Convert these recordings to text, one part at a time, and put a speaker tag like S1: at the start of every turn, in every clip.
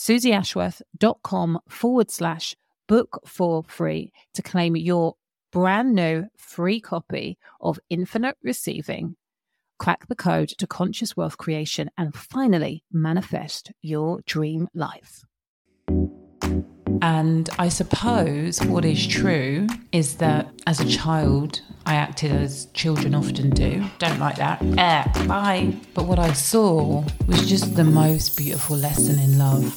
S1: suzyashworth.com forward slash book for free to claim your brand new free copy of Infinite Receiving. Crack the code to conscious wealth creation and finally manifest your dream life.
S2: And I suppose what is true is that as a child, I acted as children often do. Don't like that. Eh, bye. But what I saw was just the most beautiful lesson in love.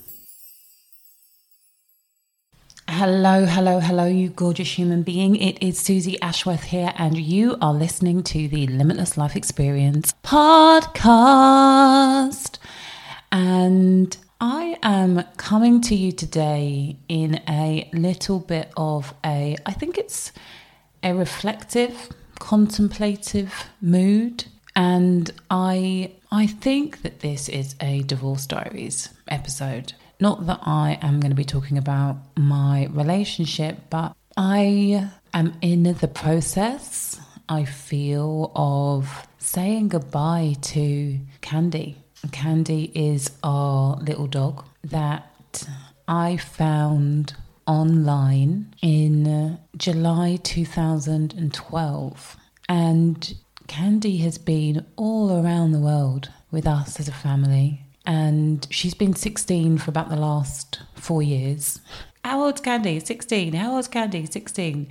S2: Hello, hello, hello, you gorgeous human being. It is Suzy Ashworth here, and you are listening to the Limitless Life Experience podcast. And I am coming to you today in a little bit of a, I think it's a reflective, contemplative mood. And I I think that this is a divorce diaries episode. Not that I am going to be talking about my relationship, but I am in the process, I feel, of saying goodbye to Candy. Candy is our little dog that I found online in July 2012. And Candy has been all around the world with us as a family and she's been 16 for about the last four years. How old's Candy? 16. How old's Candy? 16.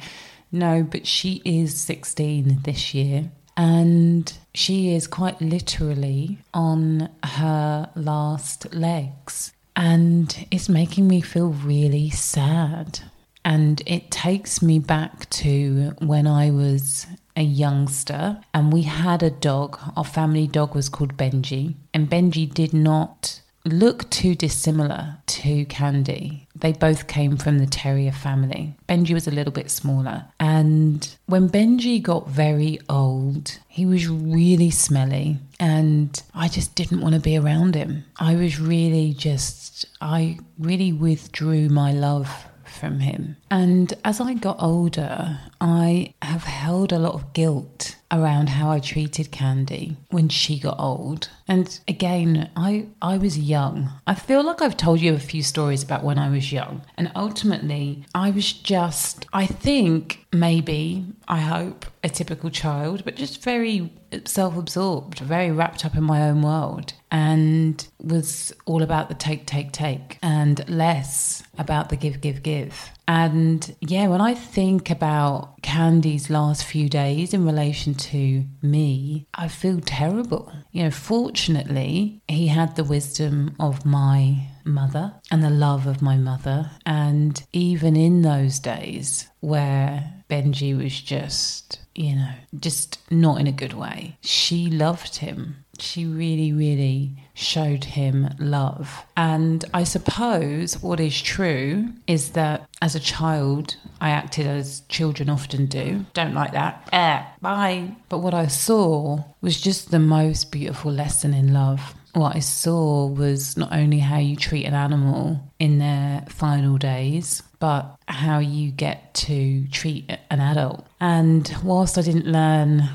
S2: No, but she is 16 this year. And she is quite literally on her last legs. And it's making me feel really sad. And it takes me back to when I was a youngster and we had a dog. Our family dog was called Benji. And Benji did not look too dissimilar to Candy. They both came from the terrier family. Benji was a little bit smaller. And when Benji got very old, he was really smelly. And I just didn't want to be around him. I was really just, I really withdrew my love from him. And as I got older, I have held a lot of guilt around how I treated Candy when she got old. And again, I I was young. I feel like I've told you a few stories about when I was young. And ultimately, I was just I think maybe, I hope, a typical child, but just very self-absorbed, very wrapped up in my own world and was all about the take take take and less about the give give give. And yeah, when I think about Candy's last few days in relation to me, I feel terrible. You know, fortunately, he had the wisdom of my mother and the love of my mother. And even in those days where Benji was just, you know, just not in a good way, she loved him she really, really showed him love. And I suppose what is true is that as a child, I acted as children often do. Don't like that. Eh, bye. But what I saw was just the most beautiful lesson in love. What I saw was not only how you treat an animal in their final days, but how you get to treat an adult. And whilst I didn't learn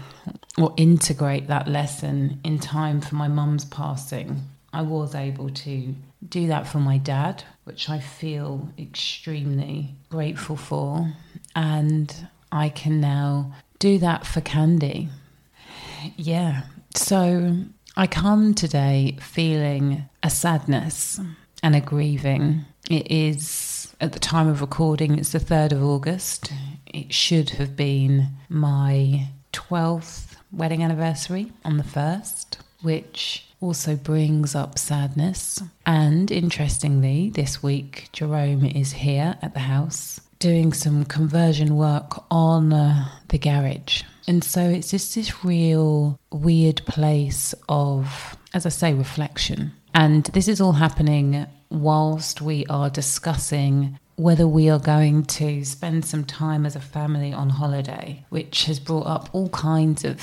S2: or integrate that lesson in time for my mum's passing, I was able to do that for my dad, which I feel extremely grateful for. And I can now do that for Candy. Yeah. So I come today feeling a sadness and a grieving. It is, at the time of recording, it's the 3rd of August. It should have been my 12th wedding anniversary on the 1st, which also brings up sadness. And interestingly, this week, Jerome is here at the house doing some conversion work on uh, the garage. And so it's just this real weird place of, as I say, reflection. And this is all happening whilst we are discussing whether we are going to spend some time as a family on holiday, which has brought up all kinds of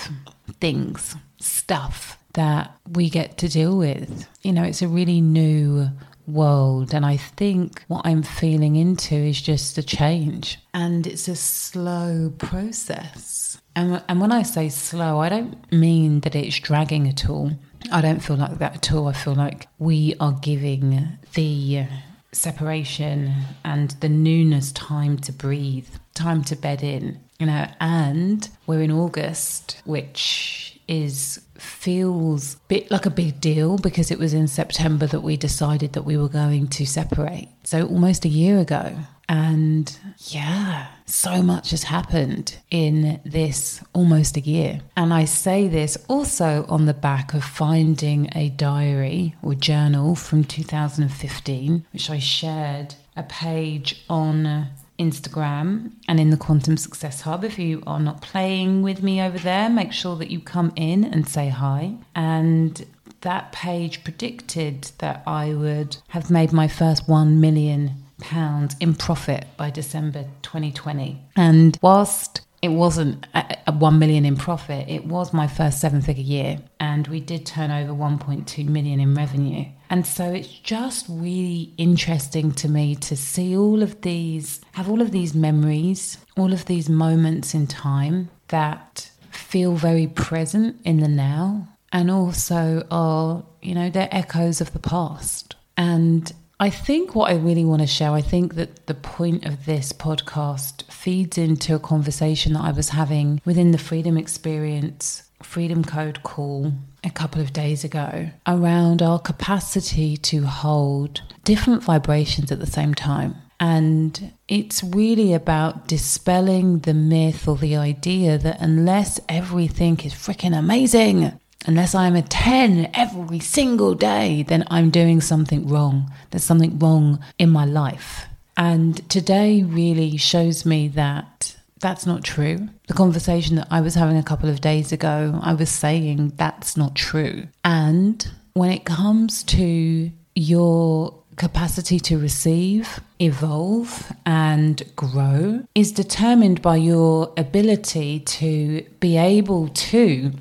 S2: things, stuff that we get to deal with. You know, it's a really new world. And I think what I'm feeling into is just a change. And it's a slow process. And, and when I say slow, I don't mean that it's dragging at all. I don't feel like that at all. I feel like we are giving the separation and the newness time to breathe, time to bed in, you know, and we're in August, which is feels bit like a big deal because it was in September that we decided that we were going to separate. So almost a year ago. And yeah, so much has happened in this almost a year. And I say this also on the back of finding a diary or journal from 2015, which I shared a page on Instagram and in the Quantum Success Hub. If you are not playing with me over there, make sure that you come in and say hi. And that page predicted that I would have made my first 1 million pounds in profit by December 2020. And whilst it wasn't a, a 1 million in profit, it was my first seven figure year. And we did turn over 1.2 million in revenue. And so it's just really interesting to me to see all of these, have all of these memories, all of these moments in time that feel very present in the now and also are, you know, they're echoes of the past. And I think what I really want to share, I think that the point of this podcast feeds into a conversation that I was having within the Freedom Experience Freedom Code call a couple of days ago around our capacity to hold different vibrations at the same time. And it's really about dispelling the myth or the idea that unless everything is freaking amazing, Unless I'm a 10 every single day, then I'm doing something wrong. There's something wrong in my life. And today really shows me that that's not true. The conversation that I was having a couple of days ago, I was saying that's not true. And when it comes to your capacity to receive, evolve, and grow is determined by your ability to be able to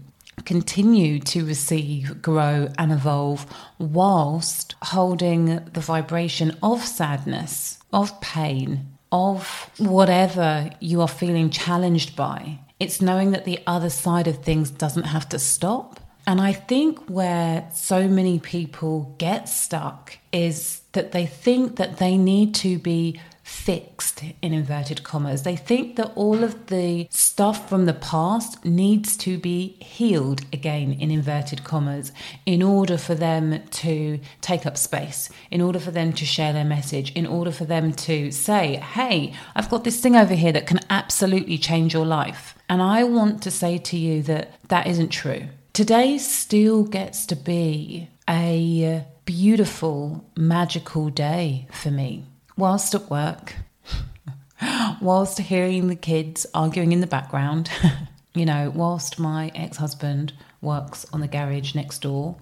S2: continue to receive, grow, and evolve whilst holding the vibration of sadness, of pain, of whatever you are feeling challenged by. It's knowing that the other side of things doesn't have to stop. And I think where so many people get stuck is that they think that they need to be fixed in inverted commas. They think that all of the stuff from the past needs to be healed again in inverted commas in order for them to take up space, in order for them to share their message, in order for them to say, hey, I've got this thing over here that can absolutely change your life. And I want to say to you that that isn't true. Today still gets to be a beautiful, magical day for me whilst at work, whilst hearing the kids arguing in the background, you know, whilst my ex husband works on the garage next door,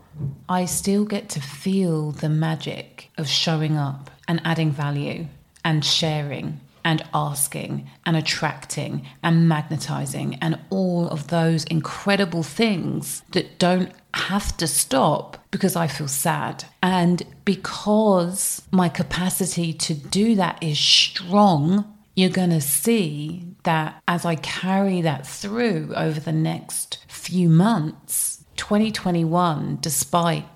S2: I still get to feel the magic of showing up and adding value and sharing and asking and attracting and magnetizing and all of those incredible things that don't have to stop because I feel sad. And because my capacity to do that is strong, you're going to see that as I carry that through over the next few months, 2021, despite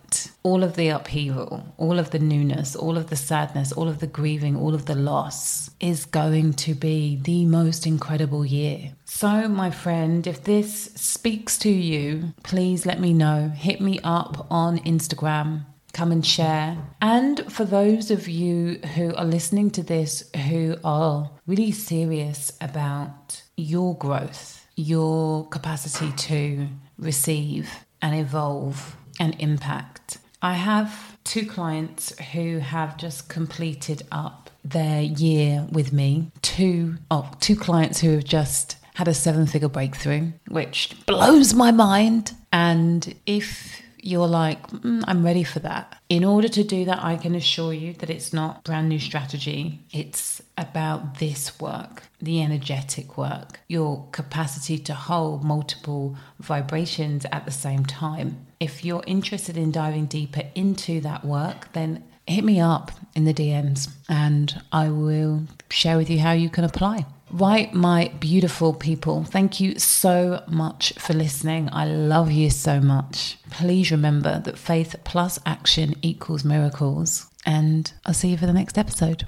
S2: all of the upheaval, all of the newness, all of the sadness, all of the grieving, all of the loss is going to be the most incredible year. So, my friend, if this speaks to you, please let me know. Hit me up on Instagram. Come and share. And for those of you who are listening to this who are really serious about your growth, your capacity to receive and evolve and impact. I have two clients who have just completed up their year with me. Two, oh, two clients who have just had a seven figure breakthrough, which blows my mind. And if you're like, mm, I'm ready for that. In order to do that, I can assure you that it's not brand new strategy. It's about this work, the energetic work, your capacity to hold multiple vibrations at the same time. If you're interested in diving deeper into that work, then hit me up in the DMs and I will share with you how you can apply. Right, my beautiful people, thank you so much for listening. I love you so much. Please remember that faith plus action equals miracles. And I'll see you for the next episode.